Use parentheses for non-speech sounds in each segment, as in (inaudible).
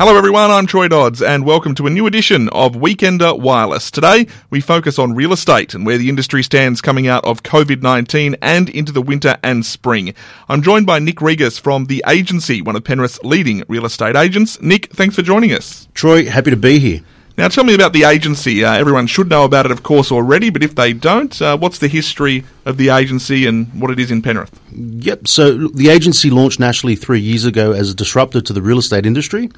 Hello, everyone. I'm Troy Dodds, and welcome to a new edition of Weekender Wireless. Today, we focus on real estate and where the industry stands coming out of COVID 19 and into the winter and spring. I'm joined by Nick Regas from The Agency, one of Penrith's leading real estate agents. Nick, thanks for joining us. Troy, happy to be here. Now, tell me about the agency. Uh, everyone should know about it, of course, already, but if they don't, uh, what's the history of the agency and what it is in Penrith? Yep. So the agency launched nationally three years ago as a disruptor to the real estate industry,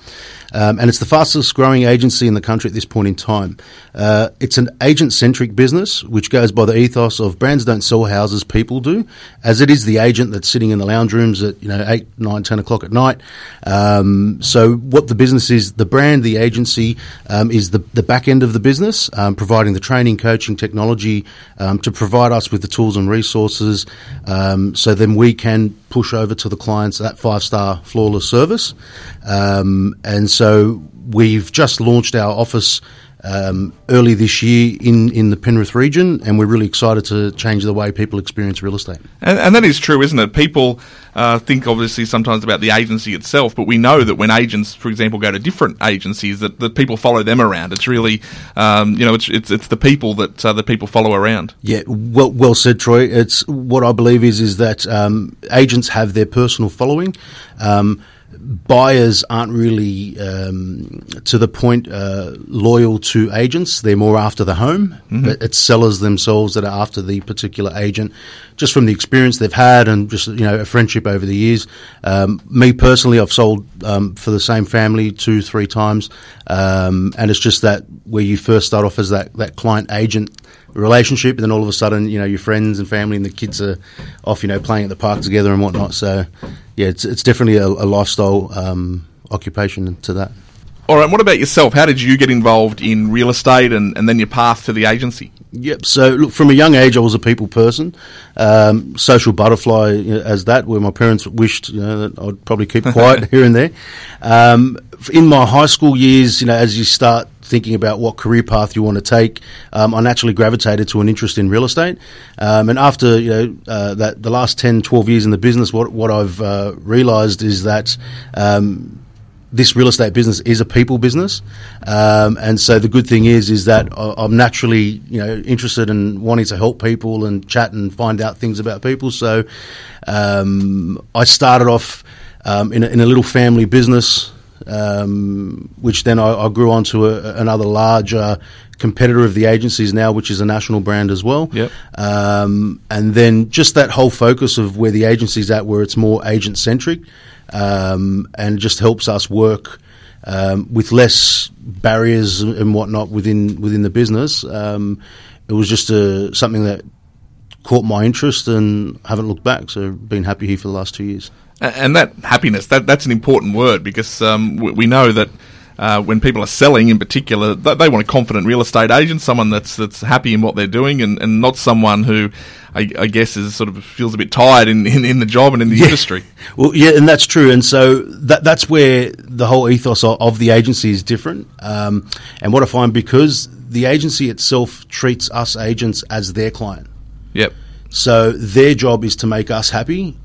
um, and it's the fastest growing agency in the country at this point in time. Uh, it's an agent centric business, which goes by the ethos of brands don't sell houses, people do, as it is the agent that's sitting in the lounge rooms at you know eight, nine, ten o'clock at night. Um, so what the business is, the brand, the agency um, is the, the back end of the business, um, providing the training, coaching, technology um, to provide us with the tools and resources um, so then we can push over to the clients that five star flawless service. Um, and so we've just launched our office um, early this year in, in the Penrith region, and we're really excited to change the way people experience real estate. And, and that is true, isn't it? People uh, think obviously sometimes about the agency itself, but we know that when agents, for example, go to different agencies, that, that people follow them around. It's really, um, you know, it's, it's it's the people that uh, that people follow around. Yeah, well well said, Troy. It's what I believe is is that um, agents have their personal following. Um, buyers aren't really um, to the point uh, loyal to agents. They're more after the home. Mm-hmm. But it's sellers themselves that are after the particular agent, just from the experience they've had and just you know a friendship over the years. Um, me personally, I've sold um, for the same family two, three times, um, and it's just that where you first start off as that that client agent relationship, and then all of a sudden, you know, your friends and family and the kids are off, you know, playing at the park together and whatnot. So, yeah, it's it's definitely a, a lifestyle um, occupation to that. All right. What about yourself? How did you get involved in real estate and, and then your path to the agency? Yep. So, look, from a young age, I was a people person, um, social butterfly you know, as that, where my parents wished you know that I'd probably keep (laughs) quiet here and there. Um, in my high school years, you know, as you start thinking about what career path you want to take, um, I naturally gravitated to an interest in real estate. Um, and after you know uh, that the last 10, 12 years in the business, what what I've uh, realised is that. Um, this real estate business is a people business, um, and so the good thing is is that I'm naturally you know interested in wanting to help people and chat and find out things about people. So um, I started off um, in, a, in a little family business um, which then I, I, grew on to a, another larger competitor of the agencies now, which is a national brand as well. Yep. Um, and then just that whole focus of where the agency's at, where it's more agent centric, um, and just helps us work um, with less barriers and whatnot within within the business. Um, it was just a, something that caught my interest and haven't looked back. So been happy here for the last two years. And that happiness, that, that's an important word because um, we, we, know that uh, when people are selling in particular, they want a confident real estate agent, someone that's that's happy in what they're doing and, and not someone who I, I guess is sort of feels a bit tired in, in, in the job and in the yeah. industry. (laughs) Well, yeah, and that's true. And so that that's where the whole ethos of, of the agency is different. Um, and what I find because the agency itself treats us agents as their client. Yep. So their job is to make us happy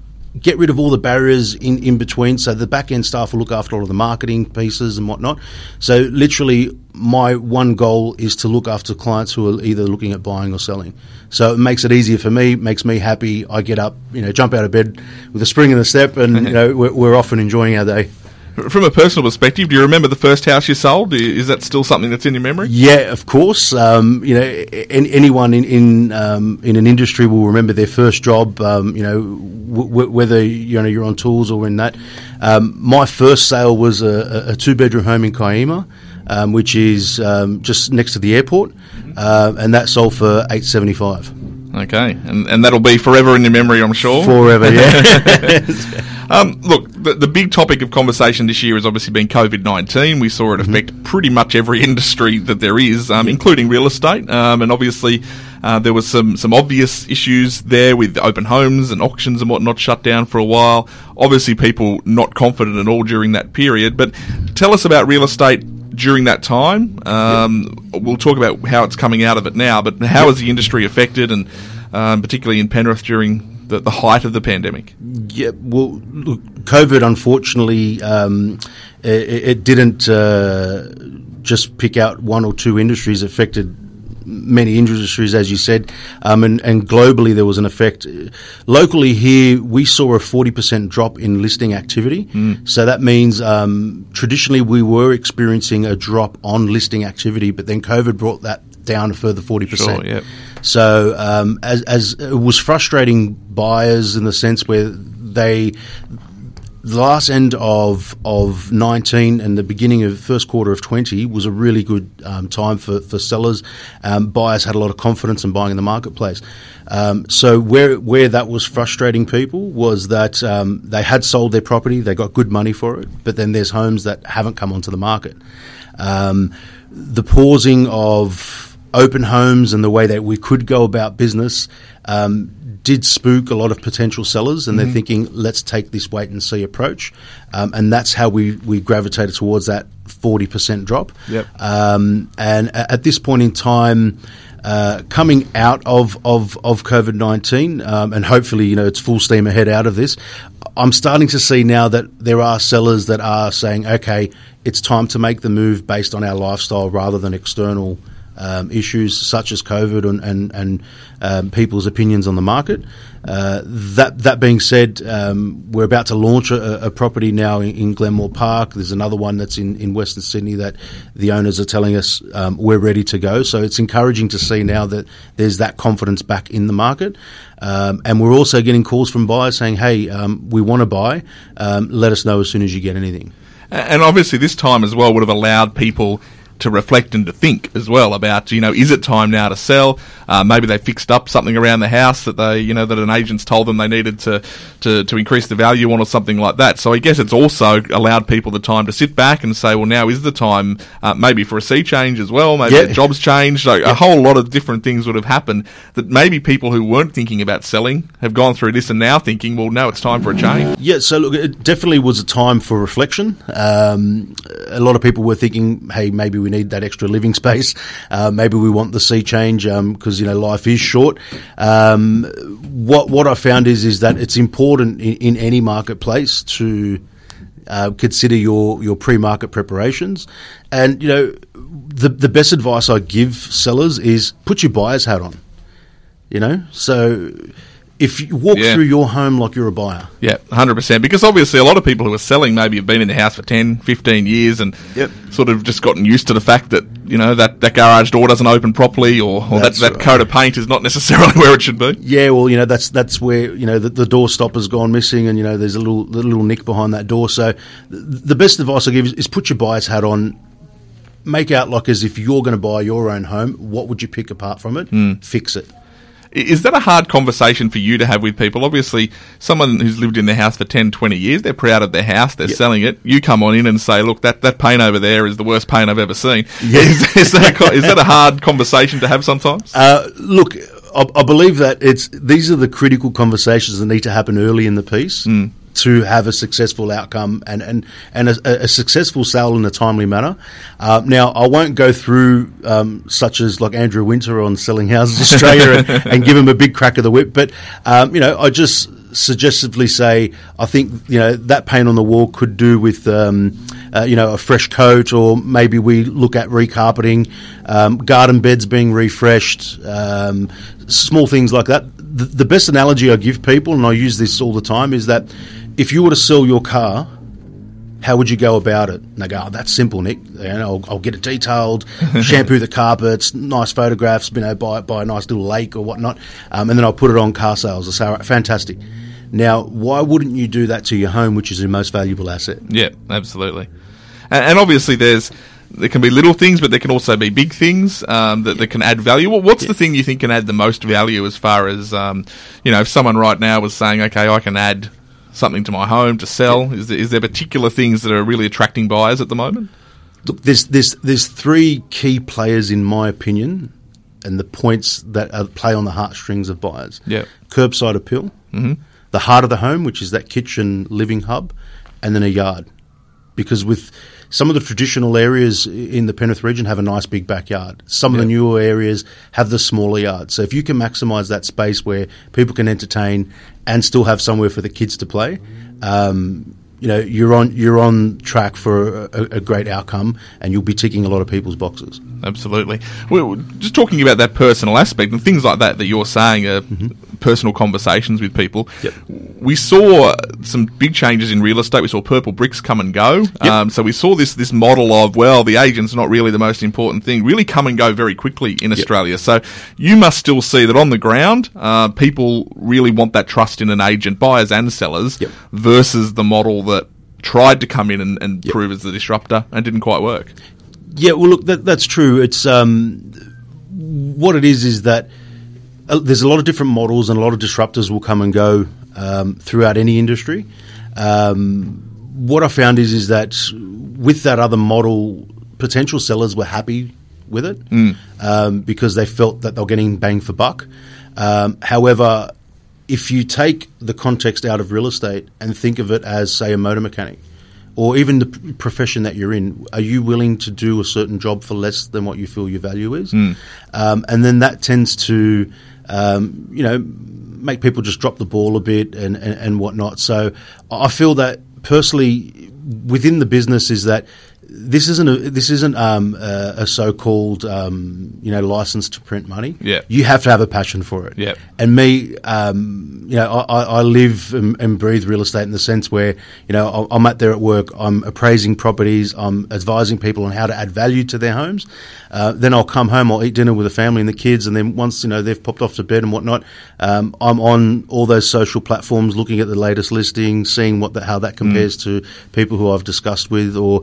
get rid of all the barriers in, in between. So the back end staff will look after all of the marketing pieces and whatnot. So literally, my one goal is to look after clients who are either looking at buying or selling. So it makes it easier for me, makes me happy. I get up, you know, jump out of bed with a spring in the step, and you (laughs) know, we're, we're off and enjoying our day. From a personal perspective, do you remember the first house you sold? Is that still something that's in your memory? Yeah, of course. Um, you know, anyone in in, um, in an industry will remember their first job. Um, you know, w- whether you know you're on tools or in that. Um, my first sale was a, a two bedroom home in Kiama. Um, which is um, just next to the airport, uh, and that sold for eight seventy five. Okay, and and that'll be forever in your memory, I'm sure. Forever, yeah. (laughs) um, look, the, the big topic of conversation this year has obviously been COVID nineteen. We saw it mm-hmm. affect pretty much every (laughs) industry that there is, um, including real estate, um, and obviously. Uh, there was some, some obvious issues there with open homes and auctions and whatnot shut down for a while. Obviously, people not confident at all during that period. But tell us about real estate during that time. Um, yep. We'll talk about how it's coming out of it now, but how yep. was the industry affected, and um, particularly in Penrith during the, the height of the pandemic? Yeah, well, look, COVID unfortunately um, it, it, didn't uh, just pick out one or two industries affected many industries, as you said, um, and, and, globally there was an effect. Locally here, we saw a 40% drop in listing activity. Mm. So that means um, traditionally we were experiencing a drop on listing activity, but then COVID brought that down a further 40%. Sure, yep. So um, as, as it was frustrating buyers in the sense where they the last end of of 19 and the beginning of first quarter of 20 was a really good um, time for, for sellers. Um, buyers had a lot of confidence in buying in the marketplace. Um, so where where that was frustrating people was that um, they had sold their property, they got good money for it, but then there's homes that haven't come onto the market. Um, the pausing of open homes and the way that we could go about business um, did spook a lot of potential sellers, and mm-hmm. they're thinking, let's take this wait and see approach. Um, and that's how we, we gravitated towards that 40% drop. Yep. Um, and at this point in time, uh, coming out of, of, of COVID 19, um, and hopefully, you know, it's full steam ahead out of this, I'm starting to see now that there are sellers that are saying, okay, it's time to make the move based on our lifestyle rather than external um, issues such as COVID and and, and um, people's opinions on the market. Uh, that that being said, um, we're about to launch a, a property now in, in, Glenmore Park. There's another one that's in, in Western Sydney that the owners are telling us um, we're ready to go. So it's encouraging to see now that there's that confidence back in the market. Um, and we're also getting calls from buyers saying, "Hey, um, we want to buy. let us know as soon as you get anything." And obviously, this time as well would have allowed people to reflect and to think as well about, you know, is it time now to sell? Uh, maybe they fixed up something around the house that they, you know, that an agent's told them they needed to, to, to increase the value on or something like that. So I guess it's also allowed people the time to sit back and say, well, now is the time, uh, maybe for a sea change as well. Maybe job's changed. Like yeah. a whole lot of different things would have happened that maybe people who weren't thinking about selling have gone through this and now thinking, well, now it's time for a change. Yeah. So look, it definitely was a time for reflection. Um, a lot of people were thinking, hey, maybe we we need that extra living space. Uh, maybe we want the sea change because um, you know life is short. Um, what what I found is is that it's important in, in any marketplace to uh, consider your your pre market preparations, and you know the the best advice I give sellers is put your buyer's hat on. You know, so if you walk yeah. through your home like you're a buyer. Yeah, 100%. Because obviously, a lot of people who are selling maybe have been in the house for 10, 15 years and yep. sort of just gotten used to the fact that, you know, that, that garage door doesn't open properly or, or that, that right. coat of paint is not necessarily (laughs) where it should be. Yeah, well, you know, that's that's where, you know, the, the door stopper's gone missing and, you know, there's a little, little nick behind that door. So the best advice I give is, is put your buyer's hat on, make out like as if you're going to buy your own home, what would you pick apart from it? Mm. Fix it. Is that a hard conversation for you to have with people? Obviously, someone who's lived in their house for 10, 20 years, they're proud of their house, they're yep. selling it. You come on in and say, look, that, that paint over there is the worst paint I've ever seen. Yeah. Is, is, that, a, is that a hard conversation to have sometimes? Uh, look, I, I, believe that it's these are the critical conversations that need to happen early in the piece. Mm to have a successful outcome and and and a, a successful sale in a timely manner. Uh, now, I won't go through um, such as like Andrew Winter on Selling Houses Australia and, (laughs) and, give him a big crack of the whip, but um, you know, I just suggestively say I think you know that paint on the wall could do with. Um, uh, you know, a fresh coat, or maybe we look at recarpeting, um, garden beds being refreshed, um, small things like that. The, the, best analogy I give people, and I use this all the time, is that if you were to sell your car, how would you go about it? And they go, oh, that's simple, Nick. You know, I'll, I'll, get it detailed, (laughs) shampoo the carpets, nice photographs, you know, buy, buy a nice little lake or whatnot, um, and then I'll put it on car sales. I say, right, fantastic. Now, why wouldn't you do that to your home, which is your most valuable asset? Yeah, absolutely. And, and obviously, there's there can be little things, but there can also be big things um, that, that can add value. What's yeah. the thing you think can add the most value as far as, um, you know, if someone right now was saying, okay, I can add something to my home to sell? Is there, is there particular things that are really attracting buyers at the moment? Look, there's, there's, there's three key players, in my opinion, and the points that are, play on the heartstrings of buyers. Yeah. Curbside appeal, mm-hmm. the heart of the home, which is that kitchen living hub, and then a yard. because with some of the traditional areas in the Penrith region have a nice big backyard. Some of the newer areas have the smaller yard. So if you can maximise that space where people can entertain and still have somewhere for the kids to play, um, you know you're on you're on track for a, a, great outcome, and you'll be ticking a lot of people's boxes. Absolutely. Well, just talking about that personal aspect and things like that that you're saying are mm-hmm. personal conversations with people. Yep. We saw some big changes in real estate. We saw Purplebricks come and go. Yep. Um, so we saw this this model of well, the agent's not really the most important thing. Really come and go very quickly in yep. Australia. So you must still see that on the ground, uh, people really want that trust in an agent, buyers and sellers, versus the model that tried to come in and, and yep. prove as the disruptor and didn't quite work. Yeah, well, look, that, that's true. It's um, what it is is that uh, there's a lot of different models and a lot of disruptors will come and go um, throughout any industry. Um, what I found is is that with that other model, potential sellers were happy with it mm. because they felt that they were getting bang for buck. Um, however, if you take the context out of real estate and think of it as, say, a motor mechanic, or even the profession that you're in, are you willing to do a certain job for less than what you feel your value is? Mm. Um, and then that tends to, um, you know, make people just drop the ball a bit and, and, and whatnot. So I feel that personally within the business is that this isn't a this isn't um, a, a, so-called um, you know license to print money. Yeah, you have to have a passion for it. Yeah, and me, um, you know, I, I live and, and, breathe real estate in the sense where you know I'm out there at work. I'm appraising properties. I'm advising people on how to add value to their homes. Uh, then I'll come home. I'll eat dinner with the family and the kids, and then once you know they've popped off to bed and whatnot, um, I'm on all those social platforms, looking at the latest listings, seeing what the, how that compares mm. to people who I've discussed with, or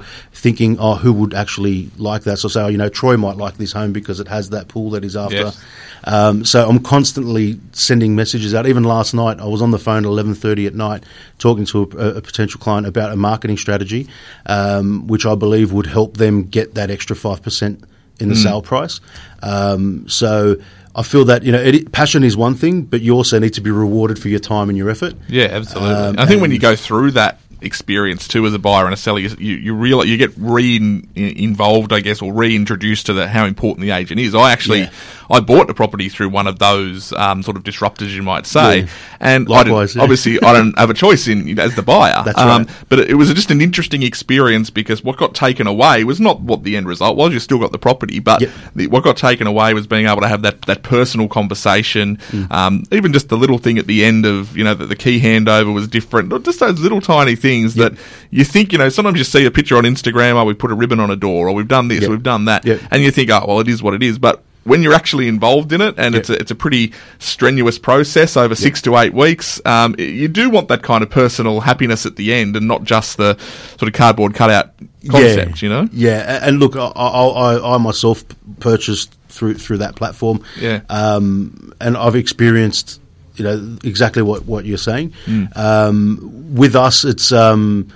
thinking, oh, who would actually like that? So say, oh, you know, Troy might like this home because it has that pool that he's after. Yes. Um, so I'm constantly sending messages out. Even last night, I was on the phone at 11:30 at night talking to a, a potential client about a marketing strategy, um, which I believe would help them get that extra five percent in the mm. sale price. Um, so. I feel that you know it, passion is one thing, but you also need to be rewarded for your time and your effort. Yeah, absolutely. Um, I think when you go through that experience too as a buyer and a seller. You you, realize you get re involved, I guess, or reintroduced to the, how important the agent is. I actually yeah. I bought the property through one of those um, sort of disruptors, you might say, yeah. and Likewise, I yeah. obviously I don't have a choice in as the buyer. That's um, right. But it was just an interesting experience because what got taken away was not what the end result was. You still got the property, but yep. the, what got taken away was being able to have that, that personal conversation. Mm. Um, even just the little thing at the end of you know that the key handover was different. Just those little tiny things yep. that you think you know. Sometimes you see a picture on Instagram, oh, we put a ribbon on a door, or we've done this, yep. we've done that, and you think, oh, well, it is what it is, but when you're actually involved in it, and it's a, it's a pretty strenuous process over six to eight weeks, um, you do want that kind of personal happiness at the end, and not just the sort of cardboard cutout concept. Yeah. You know? Yeah, and look, I, I, I myself purchased through through that platform. Yeah, um, and I've experienced you know exactly what what you're saying. Mm. Um, with us, it's um,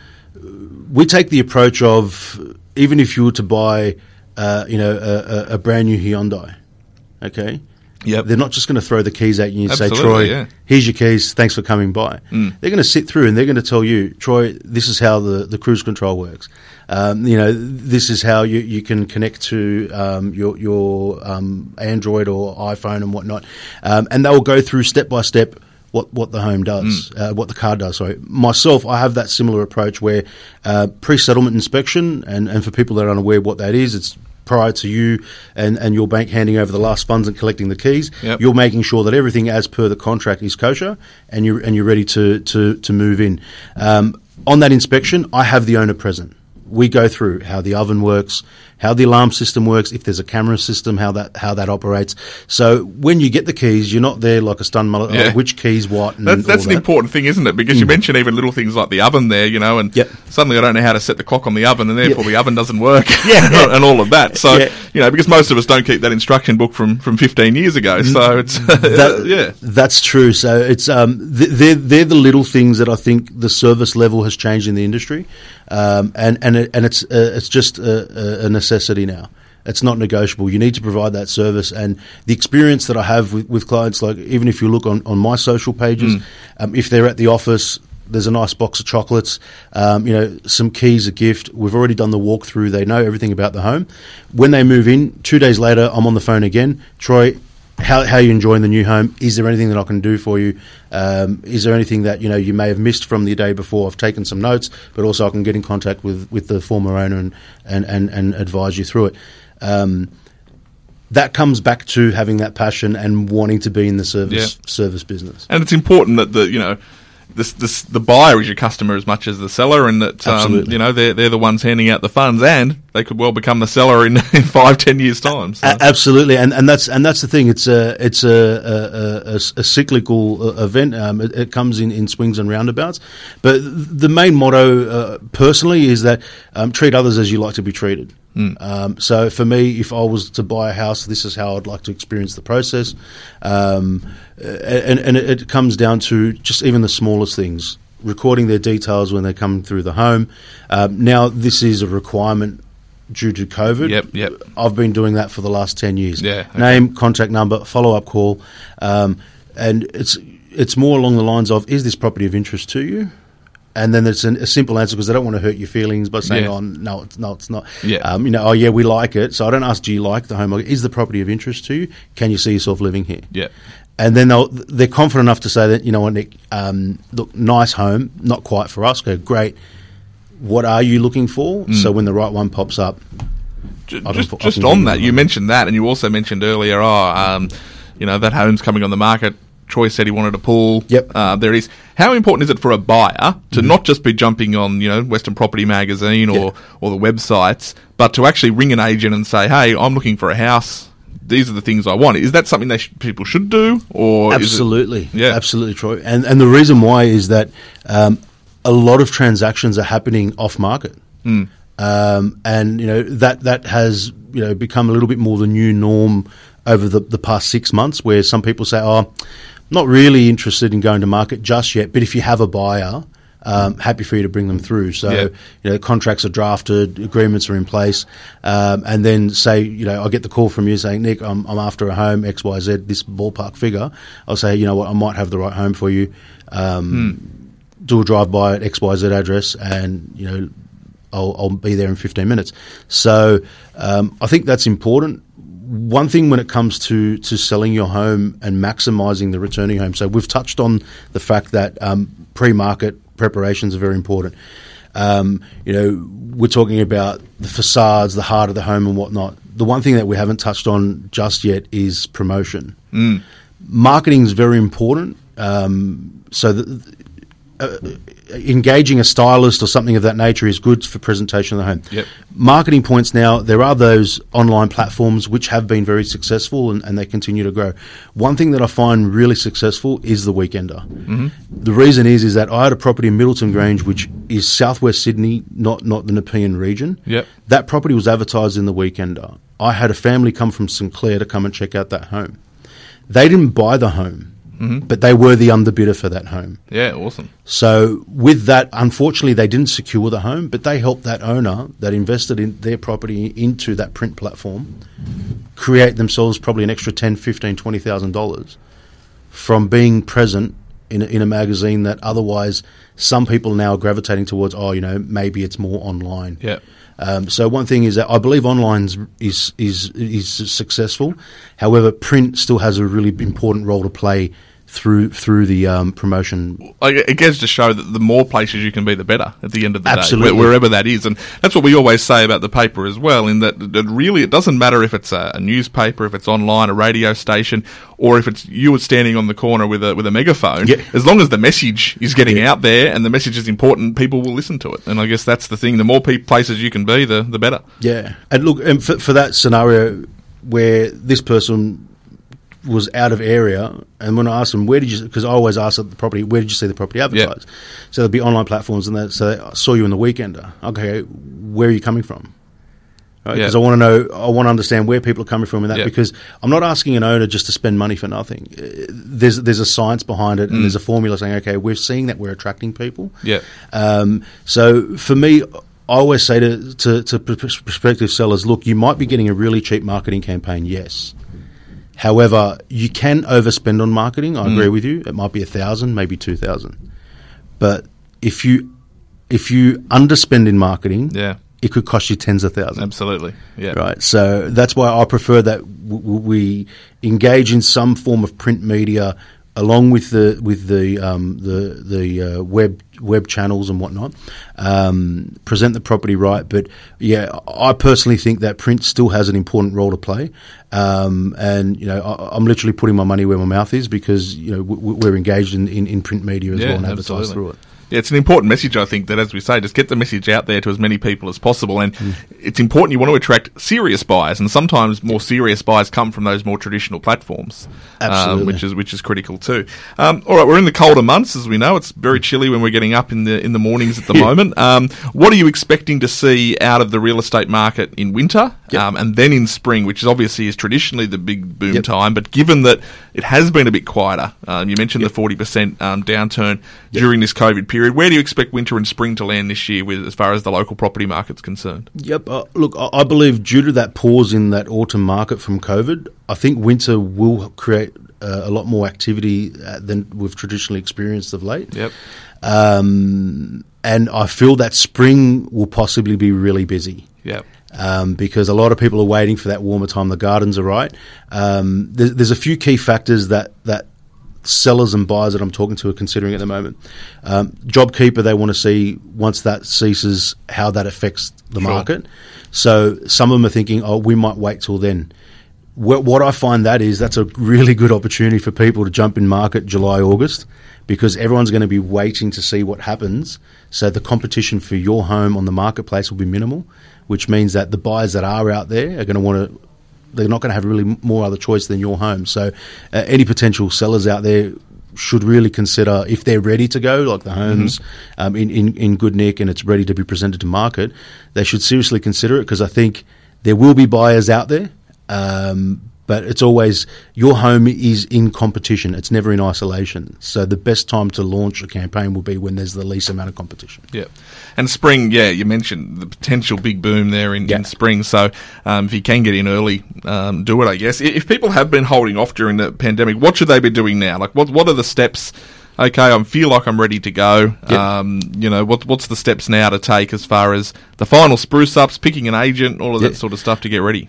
we take the approach of even if you were to buy. Uh, you know, a, a, brand new Hyundai. Okay. Yep. They're not just going to throw the keys at you and Absolutely, say, Troy, yeah. here's your keys. Thanks for coming by. Mm. They're going to sit through and they're going to tell you, Troy, this is how the, the cruise control works. Um, you know, this is how you, you can connect to um, your, your um, Android or iPhone and whatnot. Um, and they will go through step by step what, what the home does, mm. uh, what the car does. Sorry, myself, I have that similar approach where uh, pre-settlement inspection, and, and for people that are unaware what that is, it's prior to you and, and your bank handing over the last funds and collecting the keys. Yep. You're making sure that everything as per the contract is kosher and you're, and you're ready to, to, to move in. Um, on that inspection, I have the owner present. We go through how the oven works, how the alarm system works, if there's a camera system, how that how that operates. So when you get the keys, you're not there like a stun mullet. Yeah. Oh, which keys, what? that's that's an important thing, isn't it? Because mm. you mentioned even little things like the oven there, you know, and yep. suddenly I don't know how to set the clock on the oven, and therefore yep. the oven doesn't work, (laughs) yeah. (laughs) and all of that. So yeah. you know, because most of us don't keep that instruction book from, from 15 years ago, so it's (laughs) that, yeah, that's true. So it's um, they're they're the little things that I think the service level has changed in the industry, um, and and it, and it's uh, it's just a, a necessity now. It's not negotiable. You need to provide that service. And the experience that I have with, with clients, like even if you look on, on my social pages, mm. um, if they're at the office, There's a nice box of chocolates, um, you know, some keys, a gift. We've already done the walkthrough. They know everything about the home. When they move in, two days later, I'm on the phone again. Troy, how, how are you enjoying the new home? Is there anything that I can do for you? Um, is there anything that you know you may have missed from the day before? I've taken some notes, but also I can get in contact with, with the former owner and, and, and, and advise you through it. Um, that comes back to having that passion and wanting to be in the service Yeah. service business. And it's important that the you know this, this the buyer is your customer as much as the seller, and that um, you know they're they're the ones handing out the funds, and they could well become the seller in, (laughs) in five ten years time. So. A- absolutely, and and that's and that's the thing. It's a it's a a, a, a cyclical uh, event. Um, it, it comes in, in swings and roundabouts. But the main motto, uh, personally, is that um, treat others as you like to be treated. Um, so for me, if I was to buy a house, this is how I'd like to experience the process. Um, and and it, it comes down to just even the smallest things. Recording their details when they come through the home. Um, now, this is a requirement due to COVID. Yep, yep. I've been doing that for the last 10 years. Yeah, okay. Name, contact number, follow up call. Um, and it's it's more along the lines of is this property of interest to you? And then it's an, a simple answer because they don't want to hurt your feelings by saying, Yeah. "Oh no, it's no, it's not." Yeah. Um, you know, oh yeah, we like it. So I don't ask, "Do you like the home?" Is the property of interest to you? Can you see yourself living here? yeah, And then they'll, they're confident enough to say that, you know what, Nick, um, look, nice home, not quite for us. Go, great. What are you looking for? Mm. So when the right one pops up, Ju- I can just just on that, that you mentioned that, and you also mentioned earlier, oh, um, you know that home's coming on the market. Troy said he wanted a pool. Yep. Uh, there is. How important is it for a buyer to not just be jumping on, you know, Western Property Magazine or, Mm-hmm. Yeah. or the websites, but to actually ring an agent and say, "Hey, I'm looking for a house. These are the things I want." Is that something they sh- people should do? Or is it- Absolutely, Yeah. absolutely, Troy. And and the reason why is that um, a lot of transactions are happening off market, Hmm. um, and you know that that has you know become a little bit more the new norm over the the past six months, where some people say, "Oh, not really interested in going to market just yet," but if you have a buyer. Um, happy for you to bring them through. So, Yeah. you know, contracts are drafted, agreements are in place, um, and then say, you know, I get the call from you saying, Nick, I'm, I'm after a home X Y Z, this ballpark figure. I'll say, you know what, I might have the right home for you. Um, Do a drive by at X Y Z address, and you know, I'll, I'll be there in 15 minutes. So, um, I think that's important. One thing when it comes to, to selling your home and maximising the returning home. So we've touched on the fact that um, pre-market preparations are very important. Um, you know, we're talking about the facades, the heart of the home, and whatnot. The one thing that we haven't touched on just yet is promotion. Marketing is very important. Um, so, the, uh, engaging a stylist or something of that nature is good for presentation of the home. Yep. Marketing points now, there are those online platforms which have been very successful and, and they continue to grow. One thing that I find really successful is the weekender. The reason is is that I had a property in Middleton Grange which is southwest Sydney, not not the Nepean region. Yep. That property was advertised in the weekender. I had a family come from St Clair to come and check out that home. They didn't buy the home, but they were the underbidder for that home. Yeah, awesome. So with that, unfortunately, they didn't secure the home, but they helped that owner that invested in their property into that print platform create themselves probably an extra 10, 15, 20,000 dollars from being present in a, in a magazine that otherwise some people now are gravitating towards. Oh, you know, maybe it's more online. Yeah. Um, so one thing is that I believe online is is is successful. However, print still has a really important role to play through through the um, promotion. it gets to show that the more places you can be, the better at the end of the Absolutely. day, wherever that is. And that's what we always say about the paper as well, in that, really it doesn't matter if it's a, newspaper, if it's online, a radio station, or if it's you were standing on the corner with a with a megaphone. Yeah. As long as the message is getting out there and the message is important, people will listen to it. And I guess that's the thing. The more pe- places you can be, the the better. Yeah, and look, and for, for that scenario where this person was out of area, and when I asked them, where did you, because I always ask the property, where did you see the property advertised? So there'd be online platforms, and so they say, I saw you in the weekender. Okay, where are you coming from? Because Yeah. I want to know, I want to understand where people are coming from in that. Yeah. Because I'm not asking an owner just to spend money for nothing. Uh, There's there's a science behind it, and there's a formula saying, okay, we're seeing that we're attracting people. Yeah. Um, so for me, I always say to, to, to pr- pr- prospective sellers, look, you might be getting a really cheap marketing campaign, yes. However, you can overspend on marketing. I mm. agree with you. It might be a thousand, maybe two thousand, but if you if you underspend in marketing, Yeah. it could cost you tens of thousands. Absolutely. Yeah. Right. So that's why I prefer that w- w- we engage in some form of print media along with the with the um, the the uh, web web channels and whatnot. Um, present the property right, but yeah, I personally think that print still has an important role to play. Um, and you know, I, I'm literally putting my money where my mouth is because you know w- we're engaged in, in, in print media as Yeah, well and advertise through it. Yeah, it's an important message, I think, that as we say, just get the message out there to as many people as possible. And Mm. it's important you want to attract serious buyers, and sometimes more serious buyers come from those more traditional platforms, um, which is which is critical too. Um, all right, we're in the colder months, as we know. It's very chilly when we're getting up in the in the mornings at the (laughs) moment. Um, what are you expecting to see out of the real estate market in winter, Yep. um, and then in spring, which is obviously is traditionally the big boom Yep. time? But given that it has been a bit quieter, um, you mentioned the forty percent um, downturn during this COVID period. Where do you expect winter and spring to land this year, with as far as the local property market's concerned? Yep. Uh, look, I, I believe due to that pause in that autumn market from COVID, I think winter will create uh, a lot more activity uh, than we've traditionally experienced of late. Yep. Um, and I feel that spring will possibly be really busy. Yep. Um, because a lot of people are waiting for that warmer time. The gardens are right. Um, there's, there's a few key factors that that sellers and buyers that I'm talking to are considering at the moment. Um, JobKeeper, they want to see once that ceases how that affects the Sure. market. So some of them are thinking, oh, we might wait till then. What, what I find that is that's a really good opportunity for people to jump in market July, August, because everyone's going to be waiting to see what happens. So the competition for your home on the marketplace will be minimal, which means that the buyers that are out there are going to want to. They're not going to have really more other choice than your home. So, uh, any potential sellers out there should really consider if they're ready to go, like the homes um, in, in, in good nick and it's ready to be presented to market, they should seriously consider it because I think there will be buyers out there. Um, but it's always your home is in competition. It's never in isolation. So the best time to launch a campaign will be when there's the least amount of competition. Yeah. And spring, yeah, you mentioned the potential big boom there in, Yeah. in spring. So um, if you can get in early, um, do it, I guess. If people have been holding off during the pandemic, what should they be doing now? Like, what what are the steps? Okay, I feel like I'm ready to go. Yeah. Um, you know, what, what's the steps now to take as far as the final spruce ups, picking an agent, all of that sort of stuff to get ready?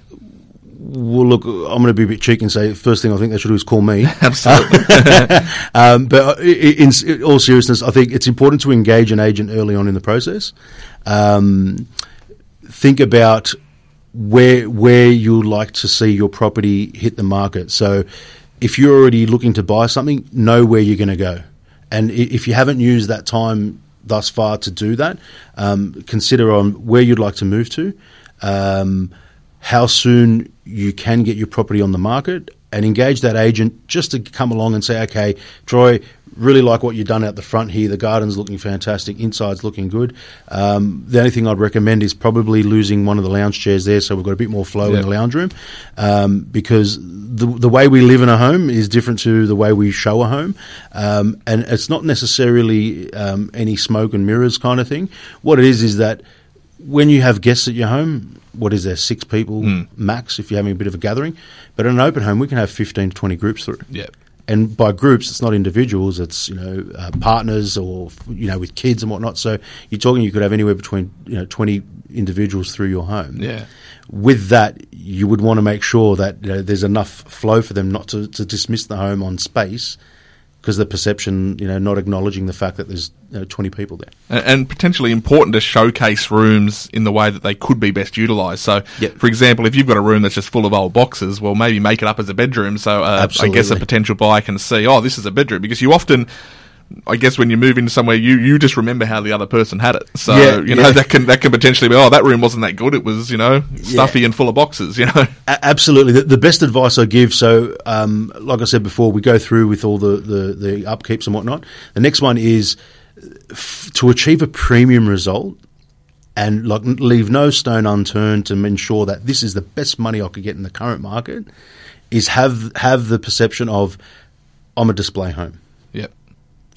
Well, look, I'm going to be a bit cheeky and say first thing I think they should do is call me. (laughs) Absolutely. (laughs) um, but in, in all seriousness, I think it's important to engage an agent early on in the process. Um, think about where where you'd like to see your property hit the market. So, if you're already looking to buy something, know where you're going to go, and if you haven't used that time thus far to do that, um, consider on where you'd like to move to. Um, how soon you can get your property on the market and engage that agent just to come along and say, okay, Troy, really like what you've done out the front here. The garden's looking fantastic, inside's looking good. Um, the only thing I'd recommend is probably losing one of the lounge chairs there so we've got a bit more flow Yeah. in the lounge room um, because the, the way we live in a home is different to the way we show a home. Um, and it's not necessarily um, any smoke and mirrors kind of thing. What it is is that when you have guests at your home, what is there, six people max if you're having a bit of a gathering? But in an open home, we can have 15 to 20 groups through. yeah. And by groups, it's not individuals, it's, you know, uh, partners or, you know, with kids and whatnot. So you're talking you could have anywhere between, you know, 20 individuals through your home. Yeah. With that, you would want to make sure that you know, there's enough flow for them not to, to dismiss the home on space because the perception, you know, not acknowledging the fact that there's you know, 20 people there. and, and potentially important to showcase rooms in the way that they could be best utilised. So, Yep. for example, if you've got a room that's just full of old boxes, well, maybe make it up as a bedroom. So, uh, I guess a potential buyer can see, oh, this is a bedroom, because you often. I guess when you move into somewhere, you, you just remember how the other person had it. So Yeah, you know yeah. that can that can potentially be oh that room wasn't that good. It was you know stuffy and full of boxes. You know A- Absolutely. The, the best advice I give, so um, like I said before, we go through with all the, the, the upkeeps and whatnot. The next one is f- to achieve a premium result and like leave no stone unturned to ensure that this is the best money I could get in the current market. Is have have the perception of I'm a display home.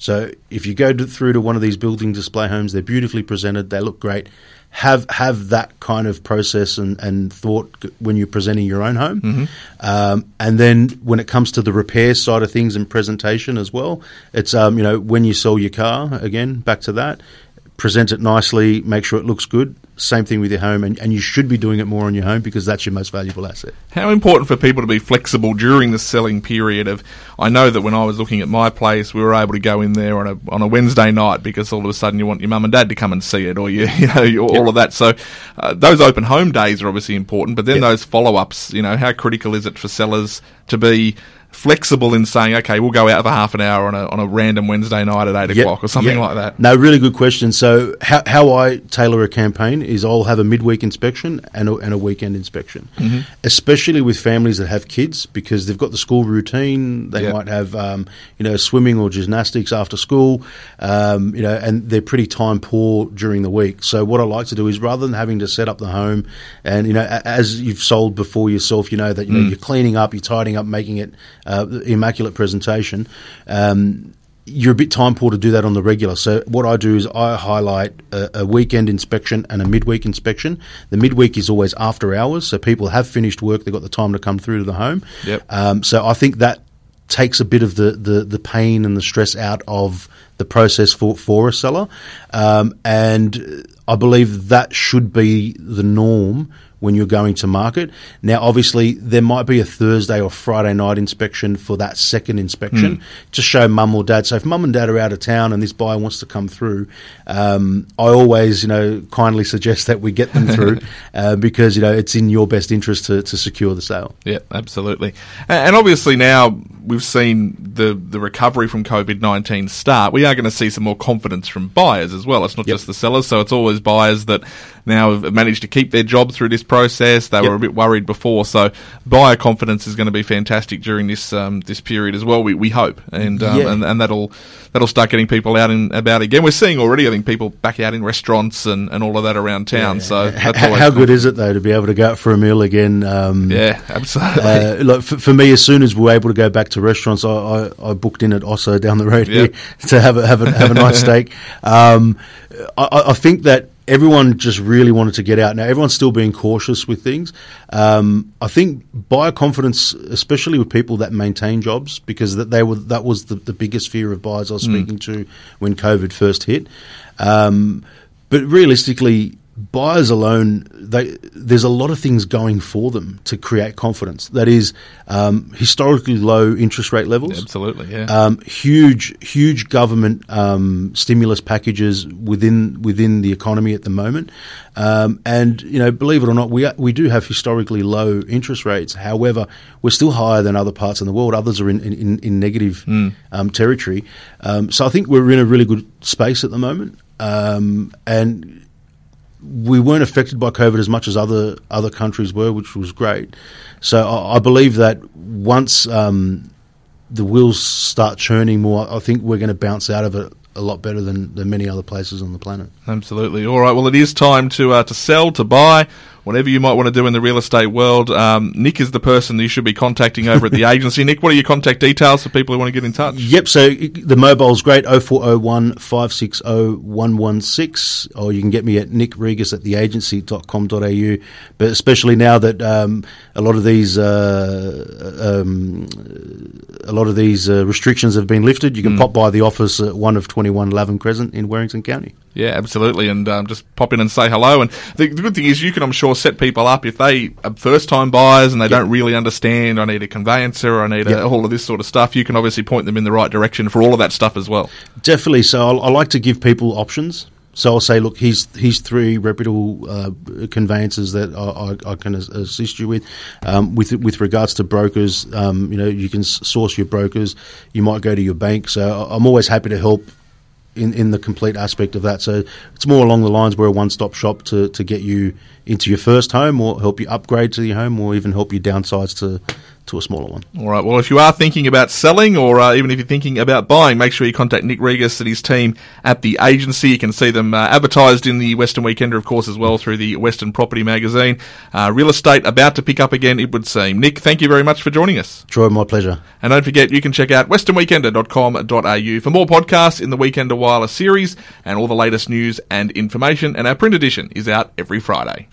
So if you go to, through to one of these building display homes, they're beautifully presented, they look great. Have have that kind of process and, and thought when you're presenting your own home, Mm-hmm. um, and then when it comes to the repair side of things and presentation as well, it's um, you know when you sell your car again back to that, present it nicely, make sure it looks good. Same thing with your home, and, and you should be doing it more on your home because that's your most valuable asset. How important for people to be flexible during the selling period of I know that when I was looking at my place we were able to go in there on a on a Wednesday night because all of a sudden you want your mum and dad to come and see it or you, (laughs) you know you- all of that so uh, those open home days are obviously important but then Yep. those follow-ups you know how critical is it for sellers to be flexible in saying okay we'll go out for half an hour on a, on a random Wednesday night at 8 Yep, o'clock or something yep. like that No, really good question. So, how, how I tailor a campaign is I'll have a midweek inspection and a, and a weekend inspection, Mm-hmm. especially with families that have kids because they've got the school routine. They Yep. might have, um, you know, swimming or gymnastics after school, um, you know, and they're pretty time poor during the week. So, what I like to do is rather than having to set up the home, and you know, as you've sold before yourself, you know that you know you're cleaning up, you're tidying up, making it uh, immaculate presentation. Um, you're a bit time poor to do that on the regular. So what I do is I highlight a, a weekend inspection and a midweek inspection. The midweek is always after hours, so people have finished work, they've got the time to come through to the home. Yep. Um, so I think that takes a bit of the, the, the pain and the stress out of the process for, for a seller. Um, and I believe that should be the norm when you're going to market. Now, obviously, there might be a Thursday or Friday night inspection for that second inspection to show mum or dad. So if mum and dad are out of town and this buyer wants to come through, um, I always, you know, kindly suggest that we get them through (laughs) uh, because, you know, it's in your best interest to, to secure the sale. Yeah, absolutely. And obviously now we've seen the, the recovery from COVID 19 start. We are going to see some more confidence from buyers as well. It's not Yep. just the sellers, so it's always buyers that now have managed to keep their job through this process. They were a bit worried before, so buyer confidence is going to be fantastic during this um, this period as well. We, we hope, and, um, Yeah. and and that'll that'll start getting people out and about again. We're seeing already, I think, people back out in restaurants and, and all of that around town. So H- that's always how good is it though to be able to go out for a meal again? Um, Yeah, absolutely. Uh, like for, for me, as soon as we're able to go back to restaurants, I, I, I booked in at Osso down the road Yep. here (laughs) to have a, have a, have a nice (laughs) steak. Um, I I think that everyone just really wanted to get out. Now everyone's still being cautious with things. Um, I think buyer confidence, especially with people that maintain jobs, because that they were that was the, the biggest fear of buyers I was speaking to when COVID first hit. Um, but realistically, buyers alone, they, there's a lot of things going for them to create confidence. That is um, historically low interest rate levels. absolutely, yeah. Um, huge, huge government um, stimulus packages within within the economy at the moment, um, and you know, believe it or not, we are, we do have historically low interest rates. However, we're still higher than other parts in the world. Others are in in, in negative um, territory. Um, so I think we're in a really good space at the moment, um, and we weren't affected by COVID as much as other other countries were, which was great. So I, I believe that once um, the wheels start churning more, I think we're going to bounce out of it a lot better than, than many other places on the planet. Absolutely. All right. Well, it is time to uh, to sell, to buy, whatever you might want to do in the real estate world. Um, Nick is the person that you should be contacting over at the (laughs) agency. Nick, what are your contact details for people who want to get in touch? Yep, so the mobile's great, 0401 560 116, or you can get me at nickregas at theagency.com.au. But especially now that um, a lot of these uh, um, a lot of these uh, restrictions have been lifted, you can pop by the office at one of 21 Lavin Crescent in Werrington County. Yeah, absolutely. And um, just pop in and say hello. And the, the good thing is, you can, I'm sure, set people up if they are first time buyers and they don't really understand. I need a conveyancer. Or I need a, Yep. all of this sort of stuff. You can obviously point them in the right direction for all of that stuff as well. Definitely. So I'll, I like to give people options. So I'll say, look, here's here's three reputable uh, conveyances that I, I, I can assist you with. Um, with with regards to brokers, um, you know, you can source your brokers. You might go to your bank. So I'm always happy to help in, in the complete aspect of that. So it's more along the lines we're a one stop shop to, to get you into your first home or help you upgrade to your home or even help you downsize to to a smaller one. All right. Well, if you are thinking about selling, or uh, even if you're thinking about buying, make sure you contact Nick Regas and his team at the agency. You can see them uh, advertised in the Western Weekender, of course, as well through the Western Property Magazine. Uh, real estate about to pick up again, it would seem. Nick, thank you very much for joining us. Troy, my pleasure. And don't forget, you can check out westernweekender.com.au for more podcasts in the Weekender Wireless series and all the latest news and information. And our print edition is out every Friday.